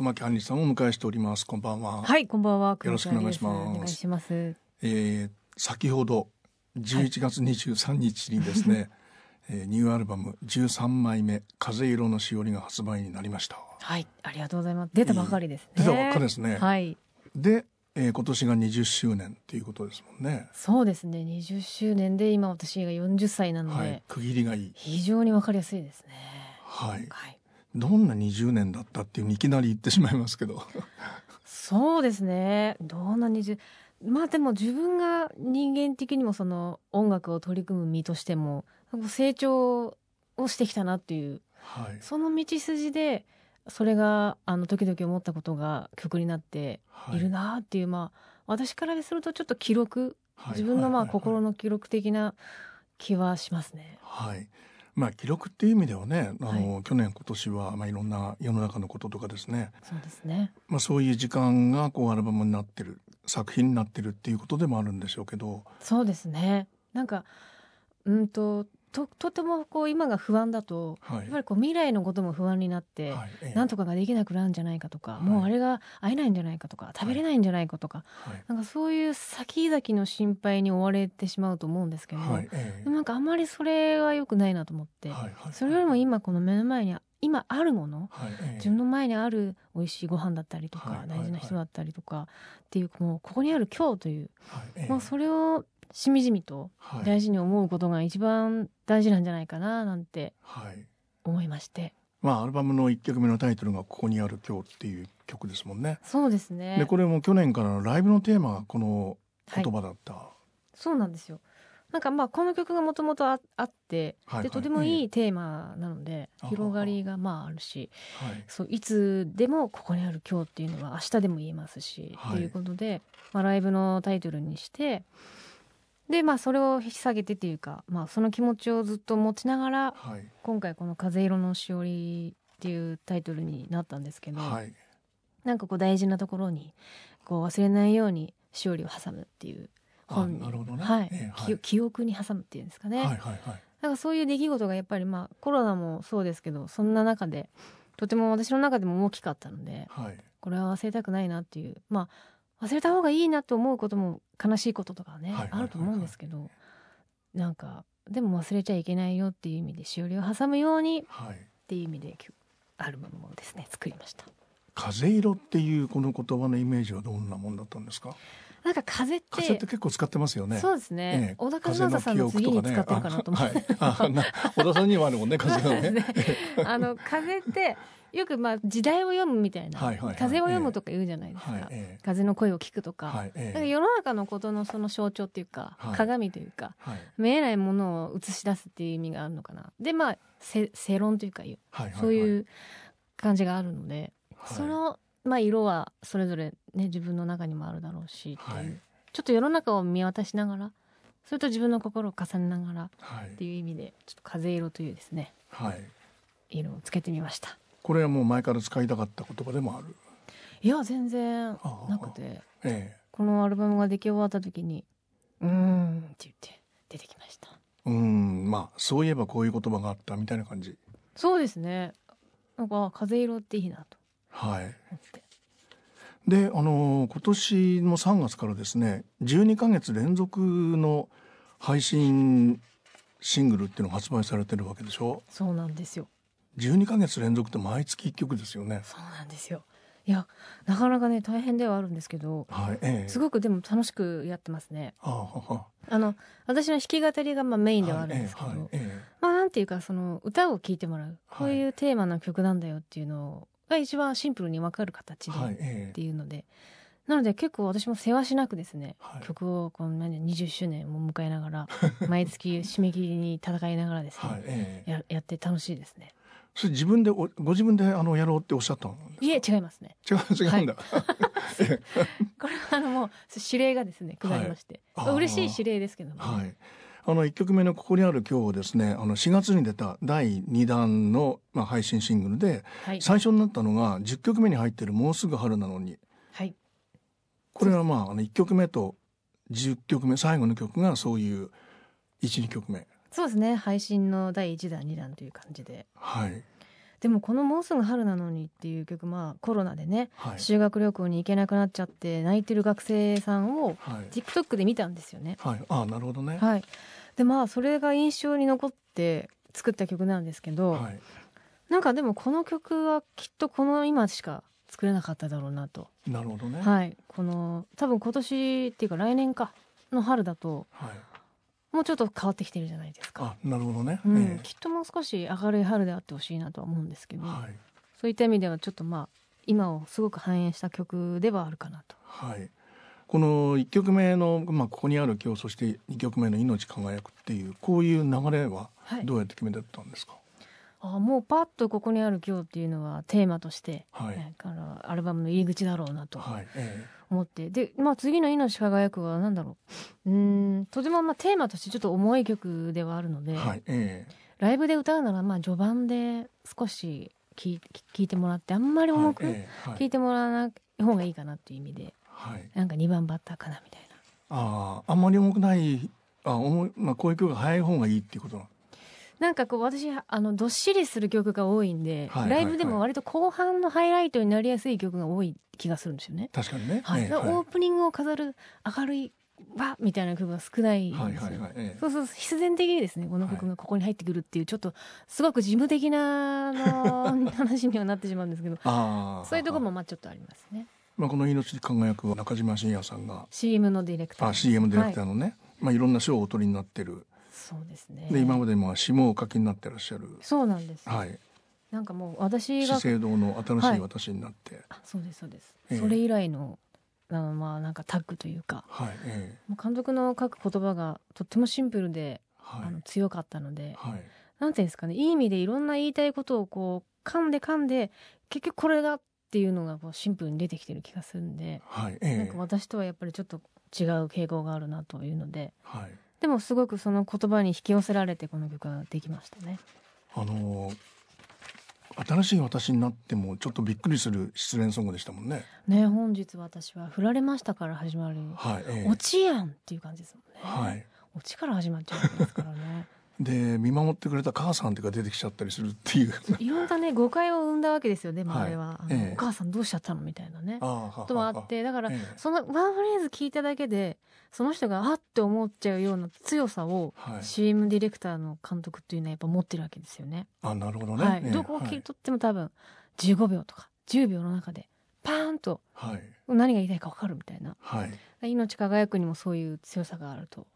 熊木杏里さんをお迎えしております。こんばんは。はいこんばんは。よろしくお願いします。お願いします。えー、先ほど11月23日にですね、はい、えー、ニューアルバム13枚目風色のしおりが発売になりました。はいありがとうございます。出たばかりですね、出たばっかりですね。はい。で、えー、今年が20周年っていうことですもんね。そうですね。20周年で今私が40歳なので、はい、区切りがいい。非常にわかりやすいですね。はい、はいどんな20年だったっていういきなり言ってしまいますけど。そうですね。どんな20まあでも自分が人間的にもその音楽を取り組む身としても成長をしてきたなっていう、はい、その道筋でそれがあの時々思ったことが曲になってい。るなっていう、はい、まあ私からするとちょっと記録、自分のまあ心の記録的な気はしますね。はいまあ、記録っていう意味ではねあの、はい、去年今年は、まあ、いろんな世の中のこととかですね。そうですね、まあ、そういう時間がこうアルバムになってる作品になってるっていうことでもあるんでしょうけど。そうですね。なんかうんとととてもこう今が不安だと、はい、やっぱりこう未来のことも不安になって、はい。ええ、なんとかができなくなるんじゃないかとか、はい、もうあれが会えないんじゃないかとか食べれないんじゃないかとか、なんかそういう先々の心配に追われてしまうと思うんですけど、え、なんかあまりそれは良くないなと思って、それよりも今この目の前に今あるもの、自分の前にある美味しいご飯だったりとか、大事な人だったりとかっていうもうここにある今日という、もうそれをしみじみと大事に思うことが一番大事なんじゃないかななんて思いまして。はい、まあアルバムの一曲目のタイトルがここにある今日っていう曲ですもんね。そうですね。でこれも去年からのライブのテーマがこの言葉だった。はい、そうなんですよ。なんかまあこの曲がもともとあって、はいはい、でとてもいいテーマなので、えー、広がりがまああるし、はい、そういつでもここにある今日っていうのは明日でも言えますし、はい、ということで、まあ、ライブのタイトルにしてでまあそれを引き下げてっていうか、まあ、その気持ちをずっと持ちながら、はい、今回この「風色のしおり」っていうタイトルになったんですけど、はい、なんかこう大事なところにこう忘れないようにしおりを挟むっていう本に、ね、はい、えーはい、記憶に挟むっていうんですかね。はいはいはい。なんかそういう出来事がやっぱりまあコロナもそうですけどそんな中でとても私の中でも大きかったので、はい、これは忘れたくないなっていうまあ忘れた方がいいなと思うことも悲しいこととかね、あると思うんですけどなんかでも忘れちゃいけないよっていう意味でしおりを挟むようにっていう意味でアルバムをですね作りました。風色っていうこの言葉のイメージはどんなもんだったんですか？なんか風って風って結構使ってますよね。そうですね。ええ、小田和正さんの次に使ってるかなと思って。はい、小田さんにはあるもんね風が ね。あの風ってよくまあ時代を読むみたいな、風を読むとか言うじゃないですか、えー、風の声を聞くとか,、はいえー、か世の中のことのその象徴っていうか、はい、鏡というか、はい、見えないものを映し出すっていう意味があるのかな。でまあ世論というかそういう感じがあるので、その、まあ、色はそれぞれ、ね、自分の中にもあるだろうしっていう、ちょっと世の中を見渡しながらそれと自分の心を重ねながらっていう意味で、ちょっと風色というですね、はい、色をつけてみました。これはもう前から使いたかった言葉でもある？いや全然なくて、ええ、このアルバムが出来終わった時に「うん」って言って出てきました。うんまあそういえばこういう言葉があったみたいな感じ。そうですね。なんか風色っていいなとはい。であの今年の3月からですね12か月連続の配信シングルっていうのが発売されてるわけでしょ？そうなんですよ。12か月連続って毎月1曲ですよね。そうなんですよ。いやなかなかね大変ではあるんですけど、はいええ、すごくでも楽しくやってますね。あの私の弾き語りがまあメインではあるんですけど、はいえ、まあなんていうかその歌を聴いてもらう。こういうテーマの曲なんだよっていうのが一番シンプルに分かる形で、はい、っていうので。なので結構私も世話しなくですね、はい、曲をこの20周年を迎えながら 毎月締め切りに戦いながらですね、はいええ、ややって楽しいですね。それ自分でご自分であのやろうっておっしゃったんいえ違いますね。違う違うんだ、はい、これはあのもう指令がですね下りまして、はい、嬉しい指令ですけども、はいあの1曲目の「ここにある今日」ですねあの4月に出た第2弾の、まあ、配信シングルで、はい、最初になったのが10曲目に入ってる「もうすぐ春なのに」はい、これはまああの1曲目と10曲目最後の曲がそういう12曲目。そうですね。配信の第1弾2弾という感じで。はい。でもこの「もうすぐ春なのに」っていう曲まあコロナでね、はい、修学旅行に行けなくなっちゃって泣いてる学生さんを TikTok で見たんですよね。はい、あなるほどね、はい、でまあそれが印象に残って作った曲なんですけど、はい、なんかでもこの曲はきっとこの今しか作れなかっただろうなと。なるほどね。はい、この多分今年っていうか来年かの春だと、はい、もうちょっと変わってきてるじゃないですか。なるほどね、うん、えー、きっともう少し明るい春であってほしいなとは思うんですけど、はい、そういった意味ではちょっとまあ今をすごく反映した曲ではあるかなと。はい。この1曲目の、まあ、ここにある今日そして2曲目の「命輝く」っていうこういう流れはどうやって決めてたんですか、はいあもうパッとここにある今日っていうのはテーマとして、はい、からアルバムの入り口だろうなと思って、はいえで、まあ、次の「命輝く」は何だろう？うんとてもまあテーマとしてちょっと重い曲ではあるので、はい。えライブで歌うならまあ序盤で少し聴いてもらってあんまり重く聴いてもらわない方がいいかなっていう意味で、はい、なんか2番バッターかなみたいな。あああんまり重くないあ重い、まあ、こういう曲が速い方がいいっていうことなんかこう私あのどっしりする曲が多いんで、はいはいはい、ライブでも割と後半のハイライトになりやすい曲が多い気がするんですよね。確かにね。はい。えー、オープニングを飾る明るいわみたいな曲が少ない。はいはいはいえー、そうそう必然的にですねこの曲がここに入ってくるっていうちょっとすごく事務的なの 話にはなってしまうんですけど、そういうところもまあちょっとありますね。まあこの命に輝くは中島信也さんが。CM のディレクター。あ CM ディレクターのね、はい、まあいろんな賞をお取りになってる。そうですね。で今までも詩もお書きになってらっしゃる。そうなんです、はい。なんかもう私が。資生堂の新しい私になって、はい、あそうですそうです、えー、それ以来のあのまあなんかタッグというか、はいえー、もう監督の書く言葉がとってもシンプルで、はい、あの強かったので、はい、なんていうんですかね。いい意味でいろんな言いたいことをこう噛んで噛んで結局これだっていうのがこうシンプルに出てきてる気がするんで、はいえー、なんか私とはやっぱりちょっと違う傾向があるなというので、はい、でもすごくその言葉に引き寄せられてこの曲ができましたね。あの新しい私になってもちょっとびっくりする失恋ソングでしたもんね。ね本日私は振られましたから始まる、はいえー、落ちやんっていう感じですもんね。はい、落ちから始まっちゃうんですからね。で見守ってくれた母さんっていうか出てきちゃったりするっていう。いろんなね誤解を生んだわけですよね周りは、はい、ええ、お母さんどうしちゃったのみたいなね。こともあってだから、え、そのワンフレーズ聞いただけでその人があって思っちゃうような強さを、はい、CM ディレクターの監督っていうのはやっぱ持ってるわけですよね。あなるほどね、はい、どこを切り取っても多分15秒とか10秒の中でパーンと何が言いたいか分かるみたいな、はい、命輝くにもそういう強さがあると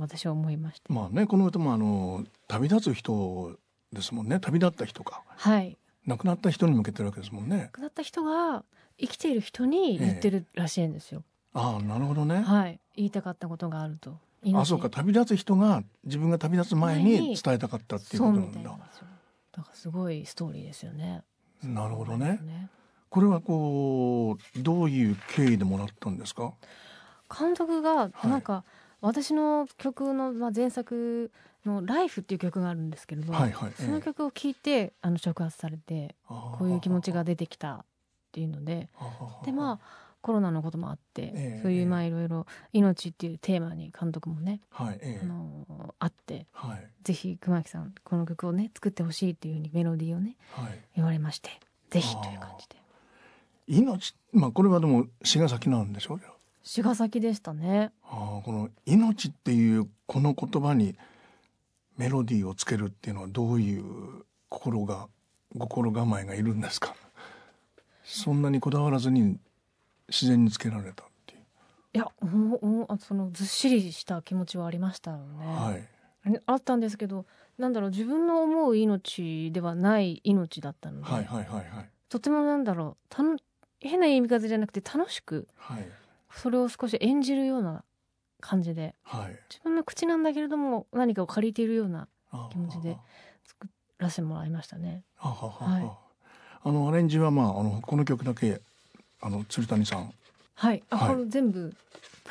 私は思いました。まあねこの歌もあの旅立つ人ですもんね。旅立った人かはい。亡くなった人に向けてるわけですもんね。亡くなった人が生きている人に言ってるらしいんですよ、えー、ああなるほどね。はい。言いたかったことがあると。あそうか。旅立つ人が自分が旅立つ前に伝えたかったっていうことなんだ。だからすごいストーリーですよね。なるほどね、ね、これはこうどういう経緯でもらったんですか？監督がなんか、はい私の曲の、まあ、前作の「ライフっていう曲があるんですけれど、はいはい、その曲を聴いてあの触発されてこういう気持ちが出てきたっていうのででまあコロナのこともあって、えー、そういうまあいろいろ「命」っていうテーマに監督もね、はいえー、あのあって、はい、ぜひ熊木さんこの曲をね作ってほしいっていうふうにメロディーをね、はい、言われましてぜひという感じで。命まあこれはでも茅ヶ崎なんでしょうよ。茅ヶ崎でしたね。ああこの「命」っていうこの言葉にメロディーをつけるっていうのはどういう心が心構えがいるんですか？そんなにこだわらずに自然につけられたっていう。いやもうそのずっしりした気持ちはありましたよね。はい、あったんですけどなんだろう自分の思う命ではない命だったので、はいはいはいはい、とてもなんだろうた変な言い方じゃなくて楽しく、はい、それを少し演じるような感じで、はい、自分の口なんだけれども何かを借りているような気持ちで作らせてもらいましたね。はい、あのアレンジはまああのこの曲だけあの鶴谷さんはい、あ、はい、これ全部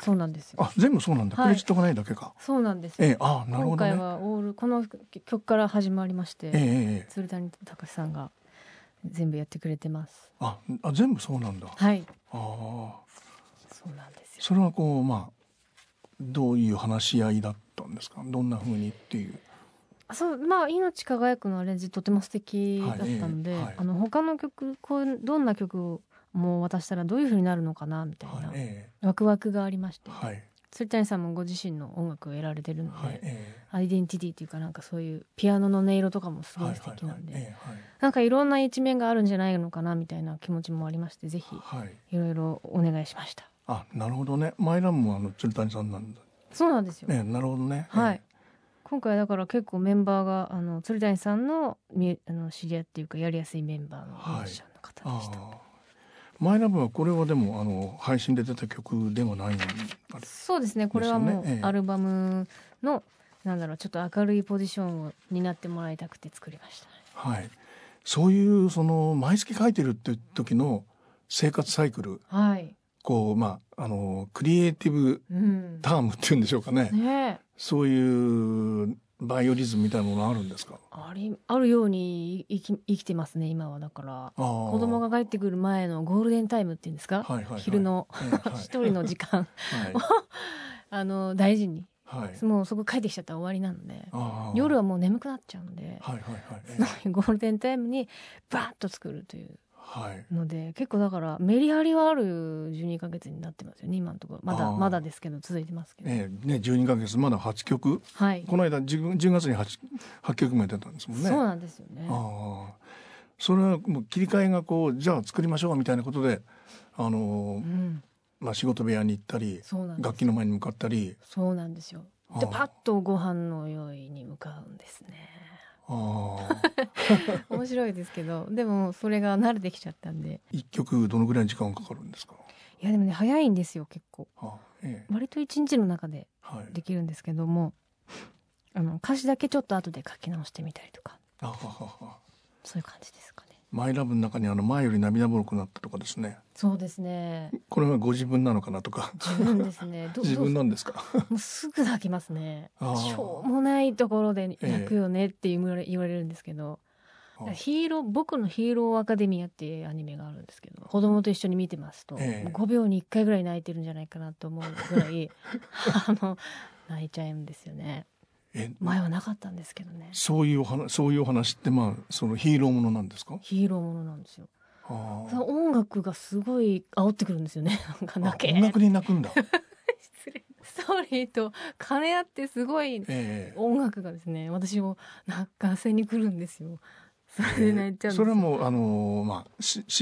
そうなんですよ。あ、全部そうなんだ。クレジットがないだけか。そうなんですええ、あ、なるほど、ね、今回はオールこの曲から始まりまして、ええ、鶴谷隆さんが全部やってくれてます。あ、あ全部そうなんだ。はい。ああ。そうなんですよ。それはこうまあどういう話し合いだったんですか？どんなふうにっていう。そうまあ「命輝く」のアレンジとても素敵だったので、はいはい、あの他の曲こうどんな曲をもう渡したらどういうふうになるのかなみたいな、ワクワクがありまして、はい、鶴谷さんもご自身の音楽をやられてるので、はいえー、アイデンティティっていうかなんかそういうピアノの音色とかもすごい素敵なんで、なんかいろんな一面があるんじゃないのかなみたいな気持ちもありましてぜひいろいろお願いしました。あなるほどね。マイランもあの鶴谷さんなんだ。そうなんですよ、ね、なるほどね。はい、今回だから結構メンバーがあの鶴谷さんのみあの知り合いっていうかやりやすいメンバーのミュージシャンの方でした、はい、マイラブはこれはでもあの配信で出た曲ではないんそうですね。これはもうアルバムの、なんだろうちょっと明るいポジションを担ってもらいたくて作りました、はい。そういうその毎月書いてるって時の生活サイクル、はい、こうまああのクリエイティブタームっていうんでしょうかね。うんね、そういうバイオリズムみたいなものあるんですか？ありあるように生き生きてますね今はだから。子供が帰ってくる前のゴールデンタイムっていうんですか、はいはいはい、昼の 一人の時間。を、あの大事に、はい、もうそこ帰ってきちゃったら終わりなので。夜はもう眠くなっちゃうので、はいはいはい、ゴールデンタイムにバーッと作るというので、はい、結構だからメリハリはある12か月になってますよね今のところ。まだまだですけど続いてますけど、えー、ね12か月まだ8曲、はい、この間 10, 10月に 8, 8曲目出たんですもんね。そうなんですよね。あそれはもう切り替えがこうじゃあ作りましょうみたいなことであのー、うん。まあ、仕事部屋に行ったり楽器の前に向かったり。そうなんですよ。でパッとご飯の用意に向かうんですね 面白いですけどでもそれが慣れてきちゃったんで。一曲どのぐらい時間かかるんですか？いやでもね早いんですよ結構、ええ、割と一日の中でできるんですけども、はい、あの歌詞だけちょっと後で書き直してみたりとか。そういう感じですか？ねマイラブの中にあの前より涙もろくなったとかですね。そうですね。これはご自分なのかなとか。自分ですね。自分なんですか？もうすぐ泣きますね。しょうもないところで泣くよねって言われるんですけど。ヒーロー僕のヒーローアカデミアっていうアニメがあるんですけど子供と一緒に見てますと、ええ、5秒に1回ぐらい泣いてるんじゃないかなと思うぐらい あの泣いちゃうんですよね。前はなかったんですけどね。そういう話そういう話ってまあそのヒーローものなんですか？ヒーローものなんですよ。音楽がすごい煽ってくるんですよね。なんか泣け。音楽に泣くんだ。失礼ストーリーと兼ね合ってすごい音楽がですね、えー、私を泣かせに来るんですよそれで泣いちゃうんそれもあのまあ思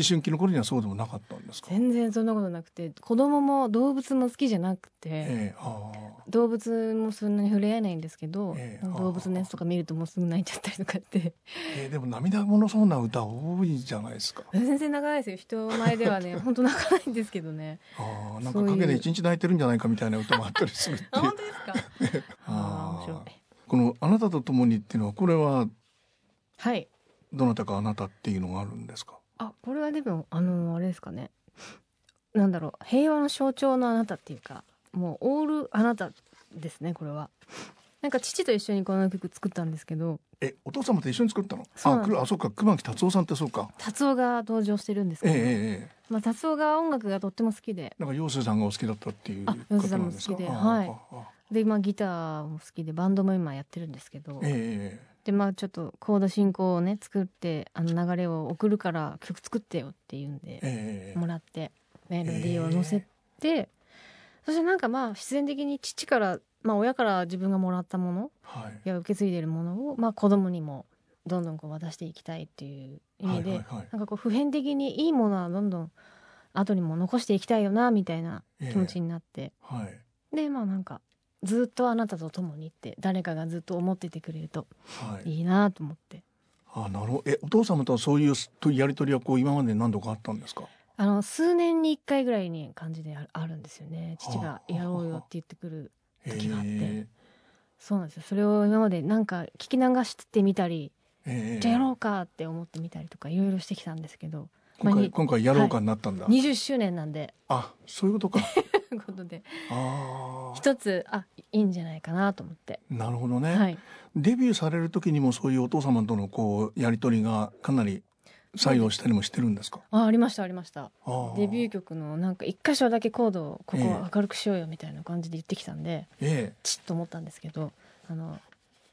春期の頃にはそうでもなかったんですか？全然そんなことなくて子供も動物も好きじゃなくて、えー、動物もそんなに触れ合えないんですけど、えー、動物のやつとか見るともうすぐ泣いちゃったりとかって、えー、でも涙ものそうな歌多いじゃないですか。全然泣かないですよ。人前ではね本当泣かないんですけどね。あなんか陰で一日泣いてるんじゃないかみたいな歌もあったりするあ本当ですか？あ面白い。この「あなたと共に」っていうのはこれははいどなたかあなたっていうのがあるんですか？あこれはでもあのあれですかね。なんだろう平和の象徴のあなたっていうかもうオールあなたですねこれは。なんか父と一緒にこの曲作ったんですけど。えお父様と一緒に作ったの？ああそうか熊木達夫さんってそうか。達夫が登場してるんですけど、ええまあ、達夫が音楽がとっても好きで。なんか陽水さんがお好きだったっていう方陽水さんも好きではい。でまあギターも好きでバンドも今やってるんですけど、ええでまあちょっとコード進行をね作ってあの流れを送るから曲作ってよって言うんで、えー、もらってメロディーを載せて、えー、そしてなんかまあ必然的に父からまあ親から自分がもらったもの、はい、や受け継いでいるものをまあ子供にもどんどんこう渡していきたいっていう意味で、はいはいはい、なんかこう普遍的にいいものはどんどん後にも残していきたいよなみたいな気持ちになって、えーはい、でまあなんかずっとあなたと共にって誰かがずっと思っててくれるとい。いなと思って。はい、あなるほど。えお父様とはそういうやり取りはこう今まで何度かあったんですか？あの数年に1回ぐらいに感じであるんですよね。父がやろうよって言ってくる時があって。そうなんですよ。それを今までなんか聞き流してみたりじゃあやろうかって思ってみたりとかいろいろしてきたんですけど。今回,、今回やろうかになったんだ、はい、20周年なんで。あそういうことかことで。一つあいいんじゃないかなと思って。なるほどね、はい、デビューされる時にもそういうお父様とのこうやり取りがかなり採用したりもしてるんですか？あありましたありました。デビュー曲のなんか一箇所だけコードをここ明るくしようよみたいな感じで言ってきたんで、ええ、ちっと思ったんですけどあの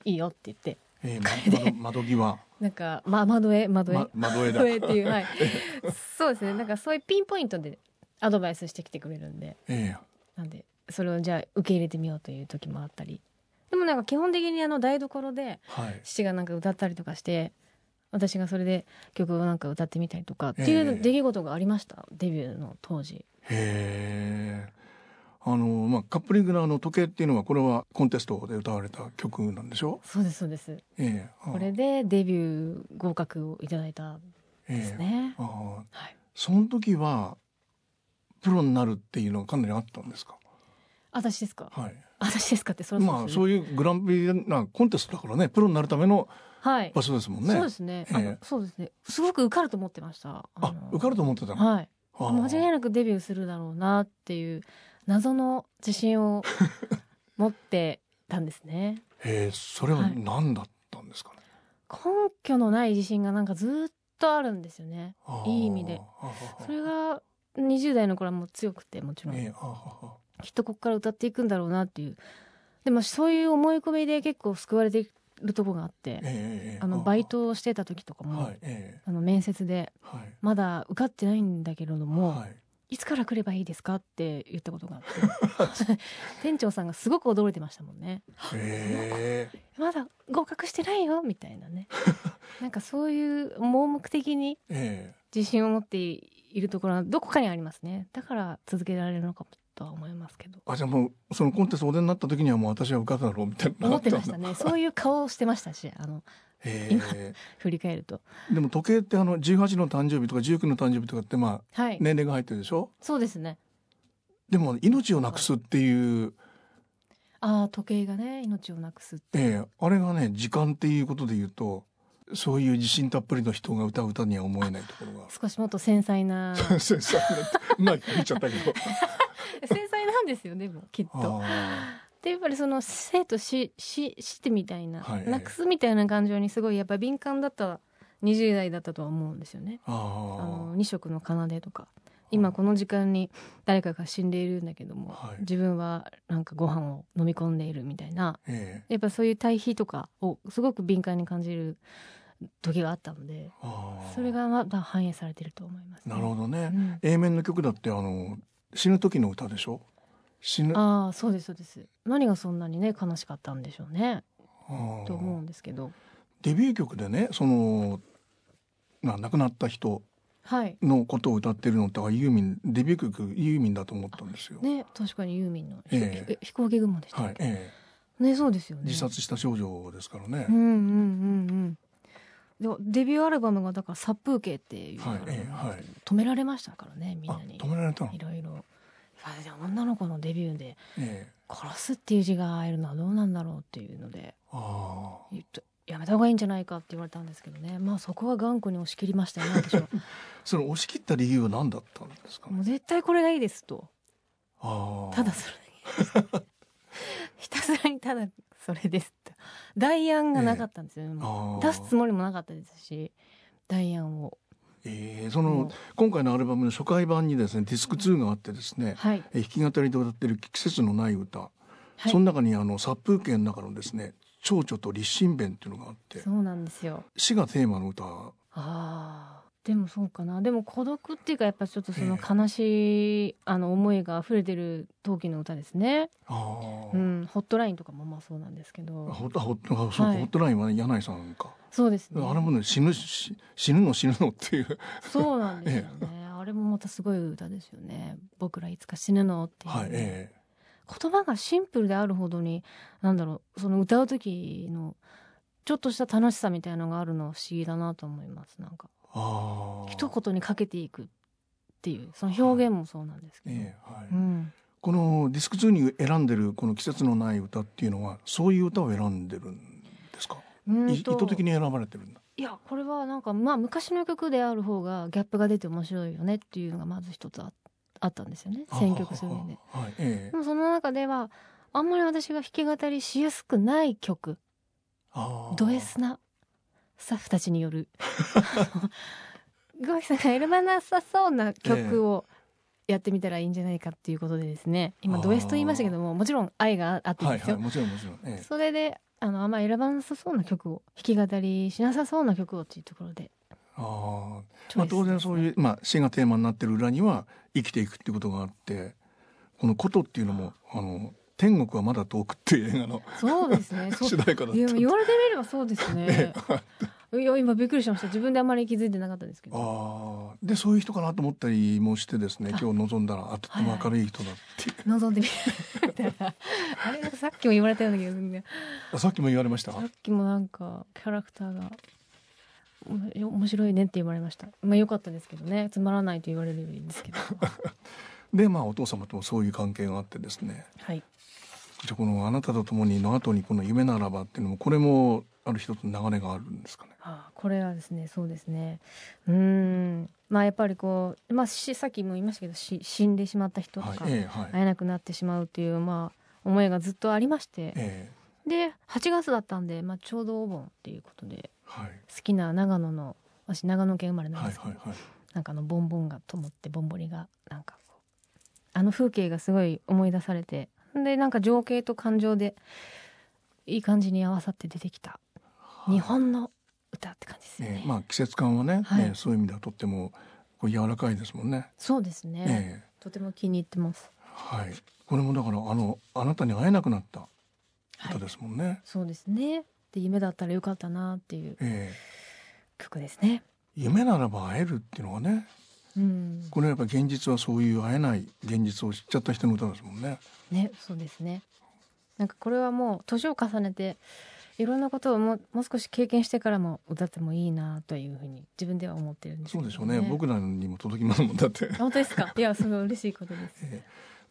いいよって言ってえー、窓際。なんか、ま、窓絵窓絵、ま、窓絵っていうはい。そうですね。なんかそういうピンポイントでアドバイスしてきてくれるんで、えー、なんでそれをじゃあ受け入れてみようという時もあったり。でもなんか基本的にあの台所で父がなんか歌ったりとかして、はい、私がそれで曲をなんか歌ってみたりとかっていう出来事がありました、デビューの当時。へえ。あのまあカップリングのあの時計っていうのはこれはコンテストで歌われた曲なんでしょ？そうですそうです。ええ。これでデビュー合格をいただいたですね。えー、はい。その時はプロになるっていうのはかなりあったんですか？私ですか？はい。私ですかってそまあそういうグランプリなコンテストだからねプロになるための場所ですもんね。そうですね。えー、そうですね。すごく受かると思ってました。あ受かると思ってたはい。間違いなくデビューするだろうなっていう謎の自信を 持ってたんですね。えー、それは何だったんですかね、はい、根拠のない自信がなんかずっとあるんですよね。いい意味で。それが20代の頃はもう強くてもちろん。えー、きっとここから歌っていくんだろうなっていう。でもそういう思い込みで結構救われてるとこがあって、えー、あのバイトをしてた時とかも、はいえー、あの面接で、はい、まだ受かってないんだけれども、はい、いつから来ればいいですかって言ったことがあって。店長さんがすごく驚いてましたもんね。まだ合格してないよみたいなね。なんかそういう盲目的に自信を持っているところはどこかにありますね。だから続けられるのかもとは思いますけど。あじゃあもうそのコンテストお出になった時にはもう私は受かっただろうみたいな。思ってましたね。そういう顔をしてましたしあの今振り返ると。でも時計ってあの18の誕生日とか19の誕生日とかってまあ、はい、年齢が入ってるでしょ？そうですね。でも命をなくすっていう。ああ時計がね命をなくすってええあれがね時間っていうことで言うとそういう自信たっぷりの人が歌う歌には思えないところが。少しもっと繊細な。繊細な。うまく言っちゃったけど。繊細なんですよねもきっと。でやっぱりその生と死死してみたいな、はい、なくすみたいな感情にすごいやっぱ敏感だった20代だったとは思うんですよね。あの二色の奏でとか。今この時間に誰かが死んでいるんだけども、はい、自分はなんかご飯を飲み込んでいるみたいな、えー、やっぱそういう対比とかをすごく敏感に感じる時があったのでそれがまだ反映されてると思います、ね、なるほどね、うん、A 面の曲だってあの死ぬ時の歌でしょ？死ぬ？ああそうですそうです。何がそんなにね悲しかったんでしょうね。と思うんですけど。デビュー曲でねそのな亡くなった人のことを歌ってるのって、はい、ユーミンデビュー曲ユーミンだと思ったんですよ。ね確かにユーミンの、えー、飛行機雲でしたっけ、はいえー、ねそうですよね。自殺した少女ですからね。うんうんうんうんでデビューアルバムがだから殺風景っていう、はいえーはい、止められましたからねみんなに。止められたいろいろ。女の子のデビューで殺すっていう字が入るのはどうなんだろうっていうのでやめた方がいいんじゃないかって言われたんですけどね。まあそこは頑固に押し切りましたよね私は。その押し切った理由は何だったんですか、もう絶対これがいいですと。ただそれひたすらにただそれですと代案がなかったんですよ、えー、出すつもりもなかったですし代案を。えー、その今回のアルバムの初回版にですねディスク2があってですね、はい、弾き語りで歌ってる季節のない歌、はい、その中にあの殺風景の中のですね蝶々と立身弁っていうのがあって。そうなんですよ。死がテーマの歌。ああでもそうかな。でも孤独っていうかやっぱちょっとその悲しい、えー、あの思いが溢れてる陶器の歌ですね。うん、ホットラインとかもまあそうなんですけど。ホッホッそう、はい、ホットラインは、ね、柳井さんか。そうですね。あれもね死ぬ死ぬの死ぬのっていう。そうなんですよね、ええ、あれもまたすごい歌ですよね。僕らいつか死ぬのっていう、はいええ、言葉がシンプルであるほどになんだろうその歌う時のちょっとした楽しさみたいのがあるのは不思議だなと思います。なんか一言にかけていくっていうその表現もそうなんですけど、はいはい。うん、このディスク2に選んでるこの「季節のない歌」っていうのはそういう歌を選んでるんですか？意図的に選ばれてるんだ。いやこれはなんかまあ昔の曲である方がギャップが出て面白いよねっていうのがまず一つああったんですよね選曲する上で、はいええ、でもその中ではあんまり私が弾き語りしやすくない曲。ド S なスタッフたちによる。ゴキさんが選ばなさそうな曲をやってみたらいいんじゃないかっていうことでですね。今ド S と言いましたけどももちろん愛があってですよ、はいはい、もちろんもちろん、ええ、それであのあんま選ばなさそうな曲を弾き語りしなさそうな曲をっていうところで。あ、まあ、当然そういう、まあ、詩がテーマになってる裏には生きていくっていうことがあってこの「こと」っていうのもあの天国はまだ遠くっていう映画のそうですね。主題歌だった。言われてみればそうですね。いや今びっくりしました。自分であまり気づいてなかったですけど。ああでそういう人かなと思ったりもしてですね。今日望んだらあとっても明るい人だって。望んでみたら あれさっきも言われたような気がするんださっきも言われました？さっきもなんかキャラクターが面白いねって言われました。まあ良かったですけどね。つまらないと言われるよりですけど。でまあお父様ともそういう関係があってですね。はいじゃこの「あなたと共に」の後にこの「夢ならば」っていうのもこれもある一つの流れがあるんですかね？ああこれはですねそうですね。うん。まあやっぱりこう、まあ、しさっきも言いましたけどし死んでしまった人とか、はいえはい、会えなくなってしまうというまあ思いがずっとありまして、えで8月だったんで、まあ、ちょうどお盆っていうことで、はい、好きな長野の私長野県生まれなんですけど、はいはいはい、なんかあのボンボンがと思ってボンボリがなんかあの風景がすごい思い出されてでなんか情景と感情でいい感じに合わさって出てきた日本の歌って感じですね。えー、まあ季節感はね、はい、えー、そういう意味ではとってもこう柔らかいですもんね。そうですね。えー、とても気に入ってます。はい。これもだからあのあなたに会えなくなった歌ですもんね。はい、そうですね。で夢だったらよかったなっていう曲ですね。夢ならば会えるっていうのはね。うん、これやっぱ現実はそういう会えない現実を知っちゃった人の歌ですもんね。ね、そうですね。なんかこれはもう年を重ねていろんなことをももう少し経験してからも歌ってもいいなというふうに自分では思ってるんです、ね、そうでしょうね。僕らにも届きますもんだって。本当ですか？いやすごい嬉しいことです、え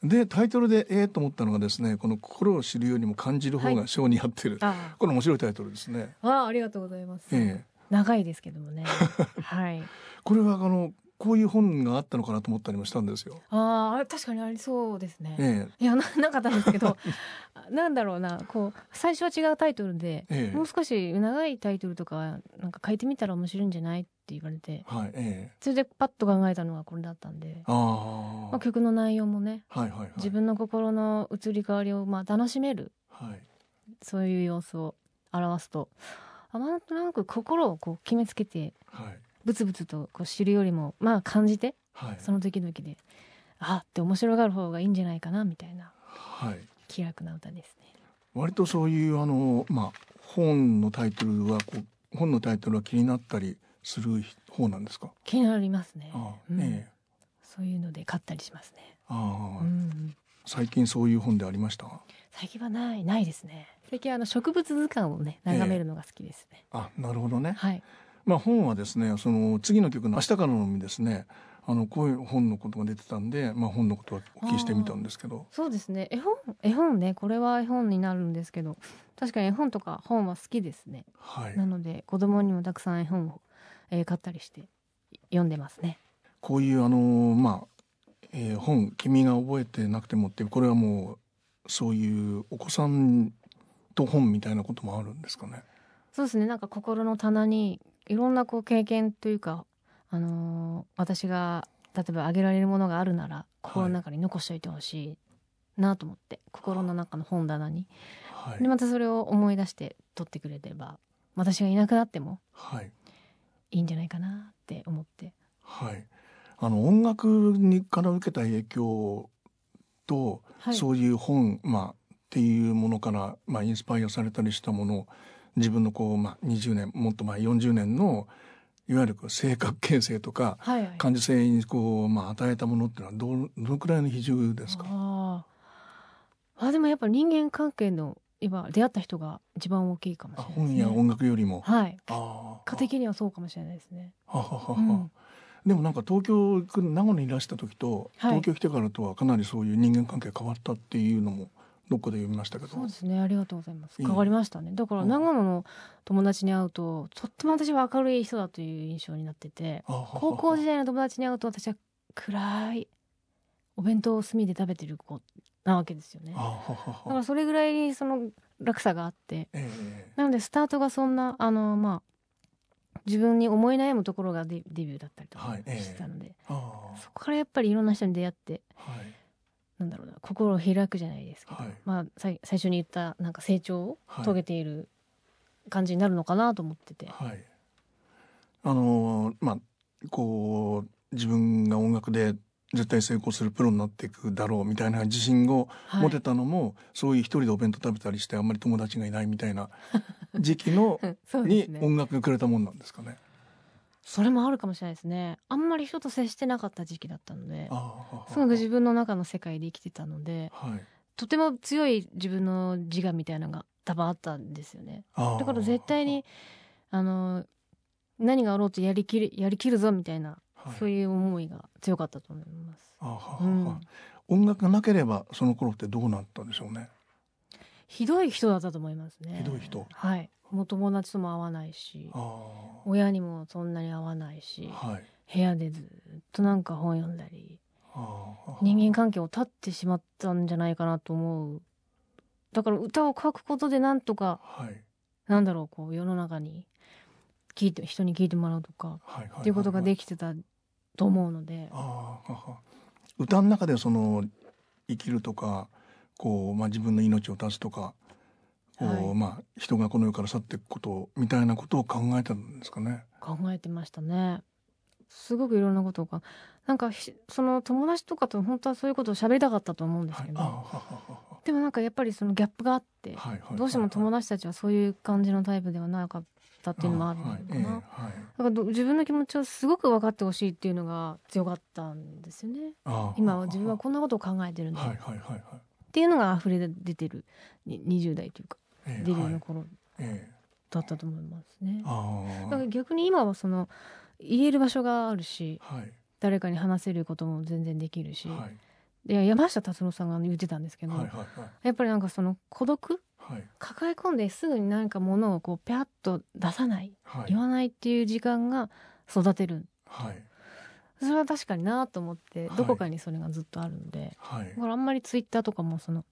ー、でタイトルでええー、と思ったのがですねこの心を知るよりも感じる方が性に合ってる、はい、これ面白いタイトルですね。あありがとうございます、えー、長いですけどもね。はい。これはあのこういう本があったのかなと思ったりもしたんですよ。ああ確かにありそうですね。ええ、いやな なかったんですけど なんだろうなこう最初は違うタイトルで、ええ、もう少し長いタイトルとかなんか書いてみたら面白いんじゃないって言われて、はいええ、それでパッと考えたのがこれだったんであ、まあ、曲の内容もね、はいはいはい、自分の心の移り変わりをまあ楽しめる、はい、そういう様子を表すとあなんとなく心をこう決めつけて。はいブツブツとこう知るよりもまあ感じて、はい、その時々であって面白がる方がいいんじゃないかなみたいな、はい、気楽な歌ですね。割とそういうあの、まあ、本のタイトルはこう本のタイトルは気になったりする方なんですか？気になりますね。ああうん、ええ、そういうので買ったりしますね。ああ、うん、最近そういう本でありました？最近はないないですね。最近あの植物図鑑をね眺めるのが好きですね。え、あなるほどね。はい。まあ、本はですねその次の曲の「明日からの海」ですねあのこういう本のことが出てたんで、まあ、本のことはお聞きしてみたんですけど。そうですね。絵本絵本ね。これは絵本になるんですけど確かに絵本とか本は好きですね、はい、なので子供にもたくさん絵本を、えー、買ったりして読んでますね。こういうあのまあ、えー、本「君が覚えてなくても」ってこれはもうそういうお子さんと本みたいなこともあるんですかね。そうですね。なんか心の棚にいろんなこう経験というか、あのー、私が例えば挙げられるものがあるなら心の中に残しておいてほしいなと思って、はい、心の中の本棚に、はい、でまたそれを思い出して取ってくれれば私がいなくなってもい。いんじゃないかなって思って。はい、あの音楽にから受けた影響と、はい、そういう本、まあ、っていうものから、まあ、インスパイアされたりしたもの自分のこう、まあ、20年もっと前40年のいわゆる性格形成とか、はいはい、感受性にこう、まあ、与えたものっていうのはどどのくらいの比重ですか？ああでもやっぱ人間関係の今出会った人が一番大きいかもしれない、ね、本や音楽よりも？はい。あ家的にはそうかもしれないですね。はははは、うん、でもなんか東京名古屋にいらした時と、東京来てからとはかなりそういう人間関係変わったっていうのもどっかで読みましたけど。そうですね。ありがとうございます。変わりましたね。だから長野の友達に会うととっても私は明るい人だという印象になってて高校時代の友達に会うと私は暗いお弁当を炭で食べてる子なわけですよね。だからそれぐらいその落差があって、えー、なのでスタートがそんなあのまあ自分に思い悩むところがデビューだったりとかしてたので、はいえー、そこからやっぱりいろんな人に出会って、はいなんだろうな心を開くじゃないですけど、はい、まあ最初に言ったなんか成長を遂げている感じになるのかなと思ってて。はい、あのー、まあこう自分が音楽で絶対成功するプロになっていくだろうみたいな自信を持てたのも、はい、そういう一人でお弁当食べたりしてあんまり友達がいないみたいな時期の ね、に音楽がくれたもんなんですかね。それもあるかもしれないですね。あんまり人と接してなかった時期だったのですごく自分の中の世界で生きてたので、はい、とても強い自分の自我みたいなのが多分あったんですよね。だから絶対にあの何があろうとやりきるやりきるぞみたいな、はい、そういう思いが強かったと思います、うん、音楽がなければその頃ってどうなったんでしょうね。ひどい人だったと思いますね。ひどい人。はいもう友達とも会わないし親にもそんなに会わないし、はい、部屋でずっとなんか本読んだり人間関係を断ってしまったんじゃないかなと思う。だから歌を書くことでなんとか、はい、なんだろうこう世の中に聞いて人に聞いてもらうとか、っていうことができてたと思うので。歌の中でその生きるとかこう、まあ、自分の命を絶つとかはい、まあ、人がこの世から去っていくことみたいなことを考えたんですかね。考えてましたね。すごくいろんなことがなんかその友達とかと本当はそういうことを喋りたかったと思うんですけど、はい、でもなんかやっぱりそのギャップがあって、どうしても友達たちはそういう感じのタイプではなかったっていうのもあるのかな、はい。えーから自分の気持ちをすごく分かってほしいっていうのが強かったんですよね。今は自分はこんなことを考えてるんだ、っていうのが溢れ出てる20代というかデビューの頃だったと思いますね。だから逆に今はその言える場所があるし、はい、誰かに話せることも全然できるし、はい、で山下達郎さんが言ってたんですけど、やっぱりなんかその孤独、はい、抱え込んですぐに何かものをこうピャッと出さない、はい、言わないっていう時間が育てる、はい、それは確かになと思ってどこかにそれがずっとあるんで、はい、だからあんまりツイッターとかもその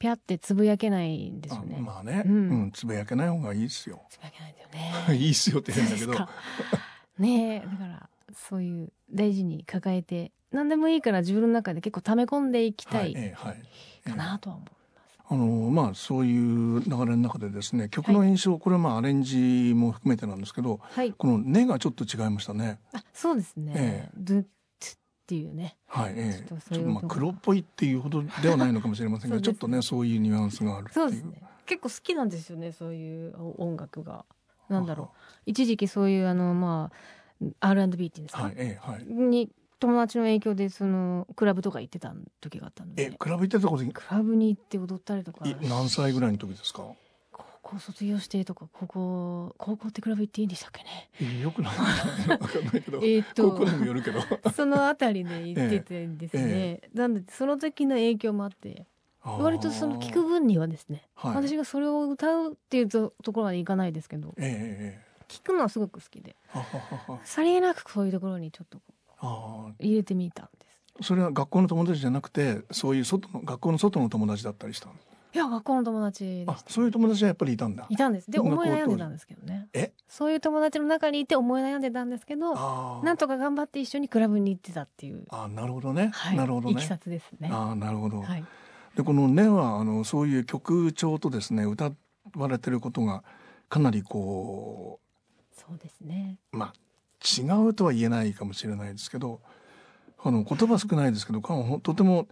ぴゃってつぶやけないんですよね。まあね、うん、うん、つぶやけない方がいいですよ。つぶやけないんだよね。いいっすよって言うんだけど。ねだからそういう大事に抱えて何でもいいから自分の中で結構溜め込んでいきたいかなとは思います。あのまあそういう流れの中でですね曲の印象、はい、これはまあアレンジも含めてなんですけど、はい、この「根」がちょっと違いましたね。あそうですね、ええ、っていうね。はい、ええ、ちょっとまあ黒っぽいっていうほどではないのかもしれませんが、ね、ちょっとねそういうニュアンスがあるっていう。そうですね。結構好きなんですよねそういう音楽が。なんだろう一時期そういうあのまあ R&B っていうんですか、はいええはい、に友達の影響でそのクラブとか行ってた時があったので。えクラブ行ってたことクラブに行って踊ったりとか。何歳ぐらいの時ですか？高校卒業してとか高校高校って比べていいんでしたっけね？よくない。分かんないけど えっと高校にもよるけど。そのあたりで行っててですね、ええ。なんでその時の影響もあって割とその聞く分にはですね、はい、私がそれを歌うっていうところまでいかないですけど、ええ、聞くのはすごく好きでさりげなくそういうところにちょっと入れてみたんです。それは学校の友達じゃなくてそういう外の学校の外の友達だったりしたんですいや学校の友達あそういう友達はやっぱりいたんだ。いたんです。で思い悩んでたんですけどね。え？そういう友達の中にいて思い悩んでたんですけどなんとか頑張って一緒にクラブに行ってたっていう。あなるほどね、はい、なるほどね。いきさつですね。あなるほど、はい、でこの「ね」はあのそういう曲調とですね歌われてることがかなりこうそうですね。まあ違うとは言えないかもしれないですけどあの言葉少ないですけどとても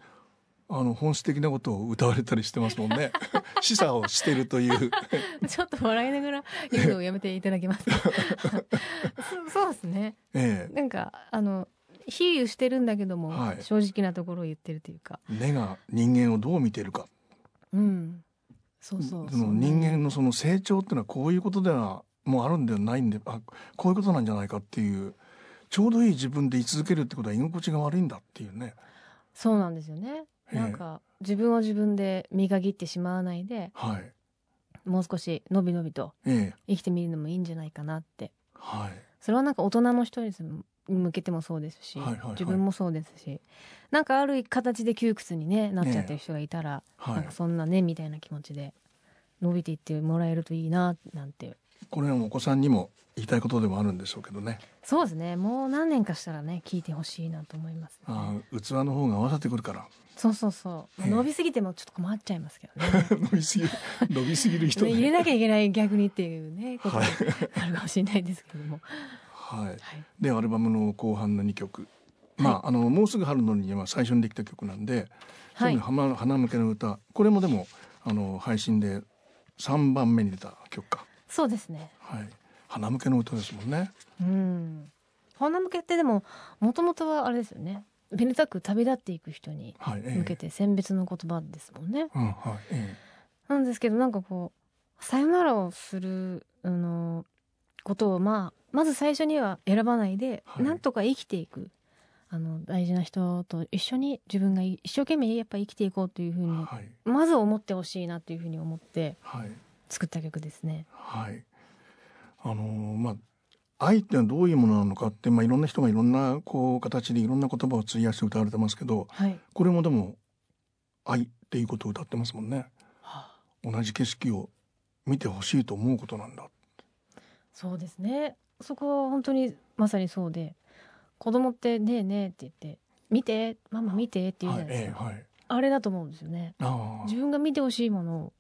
あの本質的なことを歌われたりしてますもんね。示唆をしてるという。ちょっと笑いながら言うのをやめていただけます。か そそうですね、ええ、なんかあの比喩してるんだけども、はい、正直なところを言ってるというか。根が人間をどう見てるか。うん。そうそうその人間のその成長っていうのはこういうことではもうあるんではないんであこういうことなんじゃないかっていうちょうどいい自分で居続けるってことは居心地が悪いんだっていうね。そうなんですよねなんか自分を自分で磨きってしまわないで、はい、もう少しのびのびと生きてみるのもいいんじゃないかなって、はい、それはなんか大人の人に向けてもそうですし、はいはいはい、自分もそうですしなんかある形で窮屈に、ね、なっちゃってる人がいたら、ね、なんかそんなねみたいな気持ちで伸びていってもらえるといいななんて。これはお子さんにも言いたいことでもあるんでしょうけどね。そうですね。もう何年かしたらね聞いてほしいなと思います、ね、あ器の方が合わさってくるから。そうそうそう。伸びすぎてもちょっと困っちゃいますけどね。伸びすぎる 伸びすぎる人、ね、入れなきゃいけない逆にっていうねことがあるかもしれないですけども。はい。はい、でアルバムの後半の2曲。まあ、あのもうすぐ春のには最初にできた曲なんで、はい、花花向けの歌これもでもあの配信で3番目に出た曲かそうですねはい花向けの歌ですもんね。うん。花向けってでももともとはあれですよね。めでたく旅立っていく人に向けて選別の言葉ですもんね、うんはいええ、なんですけどなんかこうさよならをするあのことをまあまず最初には選ばないで、はい、なんとか生きていくあの大事な人と一緒に自分が一生懸命やっぱ生きていこうというふうに、はい、まず思ってほしいなというふうに思って作った曲ですね。はい、あのー、まあ愛ってのはどういうものなのかって、まあ、いろんな人がいろんなこう形でいろんな言葉を費やして歌われてますけど、はい、これもでも愛っていうことを歌ってますもんね。はあ、同じ景色を見てほしいと思うことなんだ。そうですね。そこは本当にまさにそうで、子供って「ねえねえ」って言って「見てママ見て」って言うじゃないですか、はいえーはい、あれだと思うんですよね。自分が見てほしいもの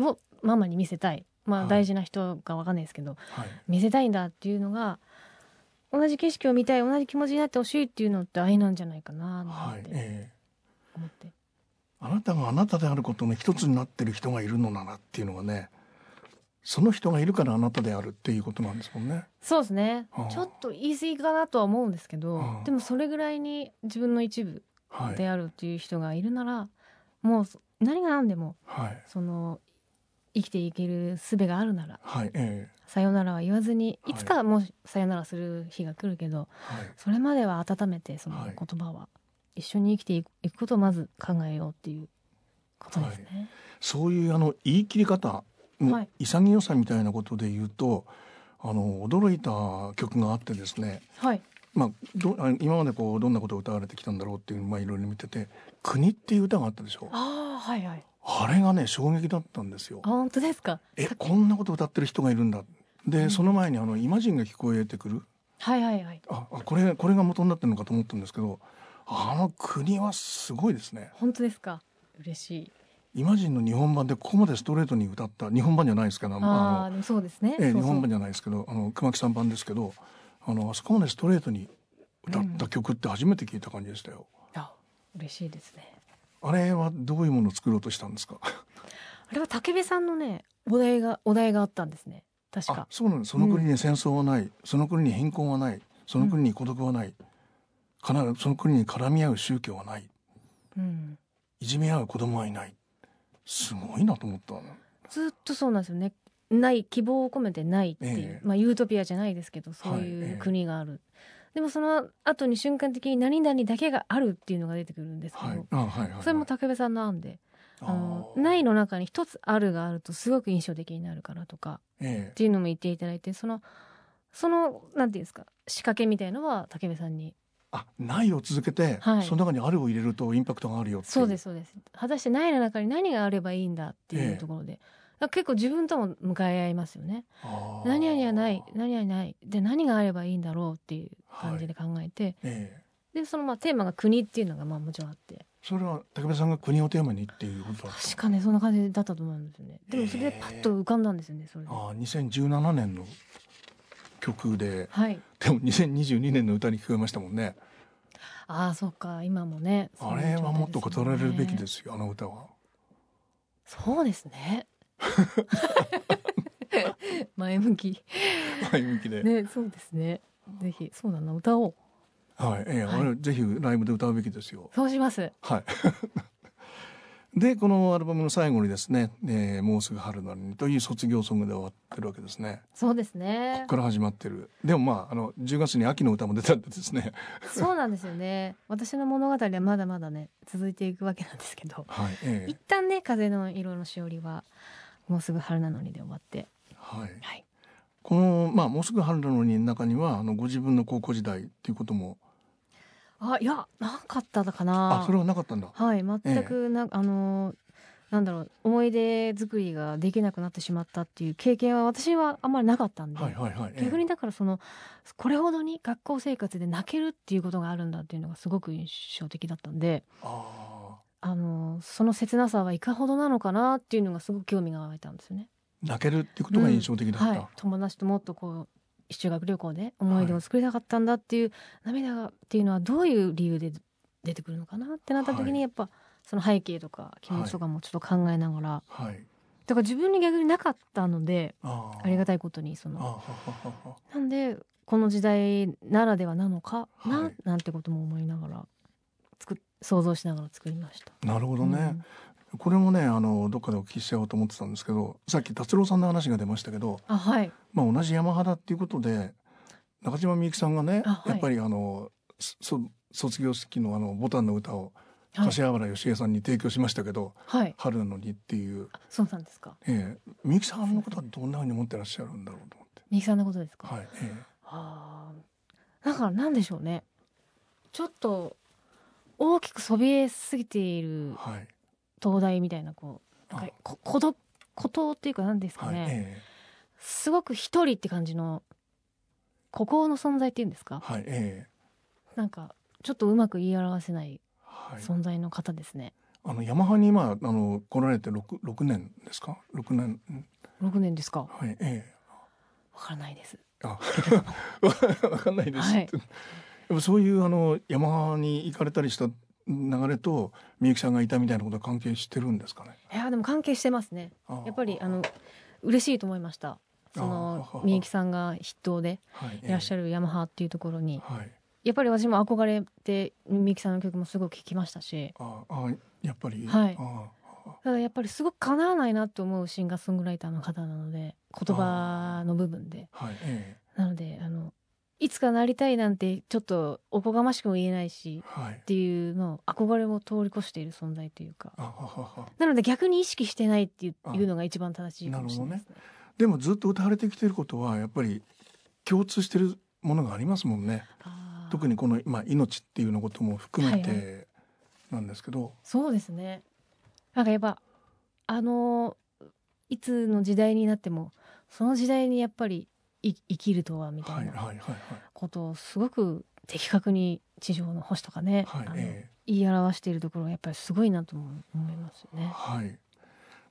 をママに見せたいまあ大事な人が分かんないですけど、はい、見せたいんだっていうのが同じ景色を見たい同じ気持ちになってほしいっていうのって愛なんじゃないかなって思って、はいえー、あなたがあなたであることの一つになってる人がいるのならっていうのがねその人がいるからあなたであるっていうことなんですもんね。そうですね。はあ、ちょっと言い過ぎかなとは思うんですけど、はあ、でもそれぐらいに自分の一部であるっていう人がいるなら、はい、もう何が何でも、はい、その生きていける術があるなら、はいえー、さよならは言わずにい。つかもうさよならする日が来るけど、それまでは温めてその言葉は一緒に生きていくことをまず考えようっていうことですね。そういうあの言い切り方はい、潔さみたいなことで言うとあの驚いた曲があってですね、はい。まあ、ど今までこうどんなことを歌われてきたんだろうっていうまあいろいろ見てて「国」っていう歌があったでしょ。あ,、はいはい、あれがね衝撃だったんですよ。あ本当ですか？えこんなこと歌ってる人がいるんだ。で、うん、その前にあの「イマジン」が聞こえてくる。はいはいはい。あこれこれが元になってるのかと思ったんですけどあの国はすごいですね。本当ですか？嬉しい。イマジンの日本版でここまでストレートに歌った。日本版じゃないですけどああそうですね、ええ、日本版じゃないですけどあの熊木さん版ですけどあのあそこまでストレートに歌った曲って初めて聞いた感じでしたよ。うん、あ嬉しいですね。あれはどういうものを作ろうとしたんですか？あれは武部さんのねお題がお題があったんですね。確か。そうなんです。その国に戦争はない、うん、その国に貧困はない、その国に孤独はない、必ずその国に絡み合う宗教はない、うん、いじめ合う子供はいない。すごいなと思ったずっとそうなんですよね。ない希望を込めてないっていう、えー、まあユートピアじゃないですけどそういう国がある、はいえー、でもその後に瞬間的に何々だけがあるっていうのが出てくるんですけど、はい。はいはい、それも武部さんの案であのないの中に一つあるがあるとすごく印象的になるからとか、えー、っていうのも言っていただいてそのそのなんていうんですか仕掛けみたいのは武部さんに。あないを続けて、はい、その中にあるを入れるとインパクトがあるよそうですそうです。果たしてないの中に何があればいいんだっていうところで、えー、結構自分とも向かい合いますよね。何々はない何々ない。で何があればいいんだろうっていう感じで考えて、はいえ。ー、でそのまあテーマが国っていうのがまあもちろんあって。それは武部さんが国をテーマにっていうことだった確かねそんな感じだったと思うんですよね。でもそれでパッと浮かんだんですよねそれで、ああ2017年の曲で、はい、でも2022年の歌に聞こえましたもんね。ああそうか。今もね。あれはもっと語られるべきですよあの歌は。そうですね 前向き。前向きで。ねそうですね。ぜひそうだな歌おう。はい、ええ、はい、あれぜひライブで歌うべきですよ。そうします。はい。でこのアルバムの最後にですね「えー、もうすぐ春なのに」という卒業ソングで終わってるわけですね。そうですね。ここから始まってる。でもまああの10月に秋の歌も出たんでですね。そうなんですよね。私の物語はまだまだね続いていくわけなんですけど、はいえー、一旦ね「風の色のしおり」は「もうすぐ春なのに」で終わって。はい、はい、この、まあ、もうすぐ春なのにの中にはあのご自分の高校時代っていうことも。あいやなかったかな。あそれはなかったんだ。はい全くな、え。え、あのなんだろう思い出作りができなくなってしまったっていう経験は私はあんまりなかったんで、はいはいはい、逆にだからそのこれほどに学校生活で泣けるっていうことがあるんだっていうのがすごく印象的だったんで。あのその切なさはいかほどなのかなっていうのがすごく興味が湧いたんですよね。泣けるっていうことが印象的だった、うん。はい、友達ともっとこう修学旅行で思い出を作りたかったんだっていう涙っていうのはどういう理由で出てくるのかなってなった時にやっぱその背景とか気持ちとかもちょっと考えながら、はい、だから自分に逆になかったのでありがたいことにそのなんでこの時代ならではなのかな、はい、なんてことも思いながら作想像しながら作りました。なるほどね、うん、これもねあのどっかでお聞きしちゃおうと思ってたんですけどさっき達郎さんの話が出ましたけどあ、はい。まあ、同じ山肌っていうことで中島みゆきさんがね、はい、やっぱりあのそ卒業式のあのボタンの歌を柏原芳恵さんに提供しましたけど「はい、春なのに」っていう。そうなんですか、ええ、みゆきさんのことはどんなふうに思ってらっしゃるんだろうと思って。みゆきさんのことですか。はい、ええ、あだからなんでしょうね。ちょっと大きくそびえすぎている灯台みたいなこうなんか孤独孤島っていうか何ですかね、はいええ、すごく一人って感じの孤高の存在っていうんですか、はいええ、なんかちょっとうまく言い表せない。存在の方ですね。あのヤマハに今あの来られて六六年ですか？六年。六年ですか？はいええ。わからないです。あわかんないです、はい、でもそういうあのヤマハに行かれたりした流れとみゆきさんがいたみたいなことは関係してるんですかね？いやでも関係してますね。やっぱりあの嬉しいと思いました。そのみゆきさんが筆頭でいらっしゃるヤマハっていうところに、はい、やっぱり私も憧れてみゆきさんの曲もすごく聴きましたし。ああやっぱり？はい。ただやっぱりすごくかなわないなと思うシンガーソングライターの方なので言葉の部分で、はいええ、なのであのいつかなりたいなんてちょっとおこがましくも言えないし、はい、っていうの憧れを通り越している存在というか。なので逆に意識してないっていうのが一番正しいかもしれないですね。でもずっと歌われてきてることはやっぱり共通してるものがありますもんね。特にこの、まあ、命っていうのことも含めてなんですけど、はいはい、そうですね。なんかやっぱあのいつの時代になってもその時代にやっぱり生きるとはみたいなことをすごく的確に地上の星とかね、はい、えー、言い表しているところはやっぱりすごいなと思いますよね。はい。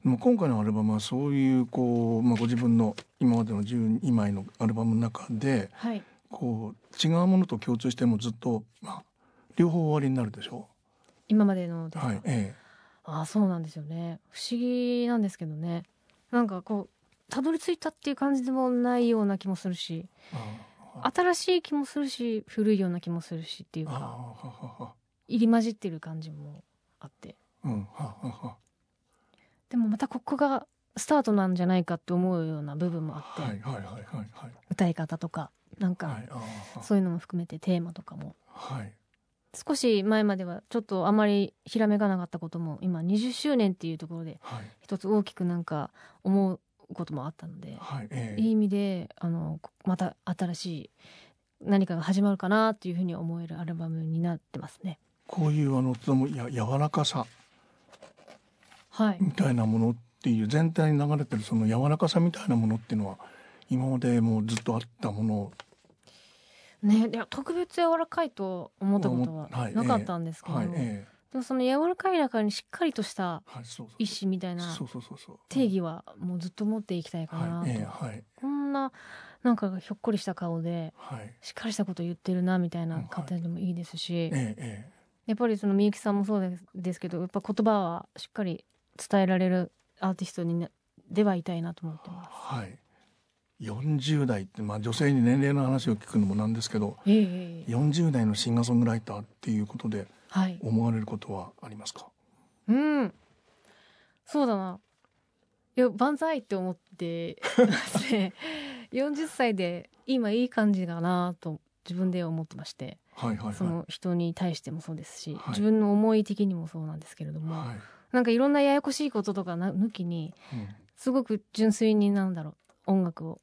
今回のアルバムはそういうこう、まあ、ご自分の今までの12枚のアルバムの中で、はい、こう違うものと共通してもずっと、まあ、両方終わりになるでしょ？う今までのはいええ、ああそうなんですよね。不思議なんですけどね。なんかこうたどり着いたっていう感じでもないような気もするし新しい気もするし古いような気もするしっていうか入り混じってる感じもあって、でもまたここがスタートなんじゃないかって思うような部分もあって、歌い方とかなんか、はい、そういうのも含めてテーマとかも、はい、少し前まではちょっとあまりひらめかなかったことも今20周年っていうところで一つ大きくなんか思うこともあったので、はいえー、いい意味であのまた新しい何かが始まるかなっていうふうに思えるアルバムになってますね。こういうあのとてもや柔らかさ。みたいなものっていう全体に流れてるその柔らかさみたいなものっていうのは今までもずっとあったもの。ね、いや特別柔らかいと思ったことはなかったんですけど、はいえー、でもその柔らかい中にしっかりとした意志みたいな定義はもうずっと持っていきたいかなと、こんななんかひょっこりした顔でしっかりしたこと言ってるなみたいな方でもいいですし、やっぱりそのみゆきさんもそうですですけどやっぱ言葉はしっかり伝えられるアーティストにではいたいなと思ってます。はい。40代って、まあ、女性に年齢の話を聞くのもなんですけど、えー、40代のシンガーソングライターっていうことで思われることはありますか、はい、うん。そうだな。いや万歳って思ってますね40歳で今いい感じだなと自分で思ってまして、はいはいはい、その人に対してもそうですし、はい、自分の思い的にもそうなんですけれども、はい、なんかいろんなややこしいこととか抜きに、うん、すごく純粋になんだろう音楽を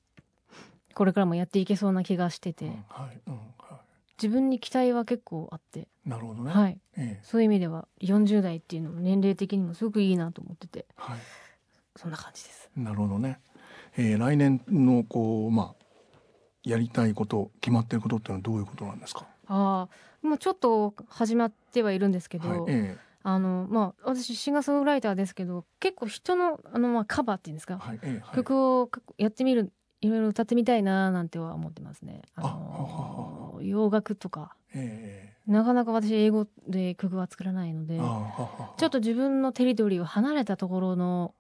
これからもやっていけそうな気がしてて、うんはい。うんはい、自分に期待は結構あって。なるほどね、はい。ええ、そういう意味では40代っていうのも年齢的にもすごくいいなと思ってて、はい、そんな感じです。なるほどね、えー、来年のこうまあやりたいこと決まっていることっていうのはどういうことなんですか？ああもうちょっと始まってはいるんですけど、はいええ、あのまあ私シンガーソングライターですけど結構人のあのまあカバーっていうんですか、はいえはい、曲をやってみるいろいろ歌ってみたいななんては思ってますね。あの洋楽とか、えー、なかなか私英語で曲は作らないのでちょっと自分のテリトリーを離れたところの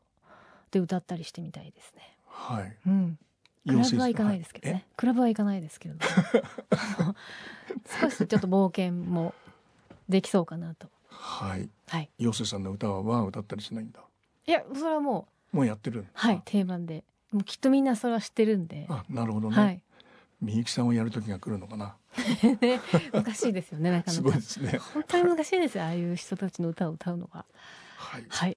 で歌ったりしてみたいですね。はい。うん。クラブは行かないですけどね。クラブは行かないですけど、ね、少しちょっと冒険もできそうかなと。はい。はい。妖精さんの歌は歌ったりしないんだ。いや、それはもう。もうやってる。はい、定番で。もうきっとみんなそれは知ってるんで。あ、なるほどね。はい。みゆきさんをやる時が来るのかな。ね、難しいですよね、なかなか。すごいですね。本当に難しいですよ、ああいう人たちの歌を歌うのが。はい。はい。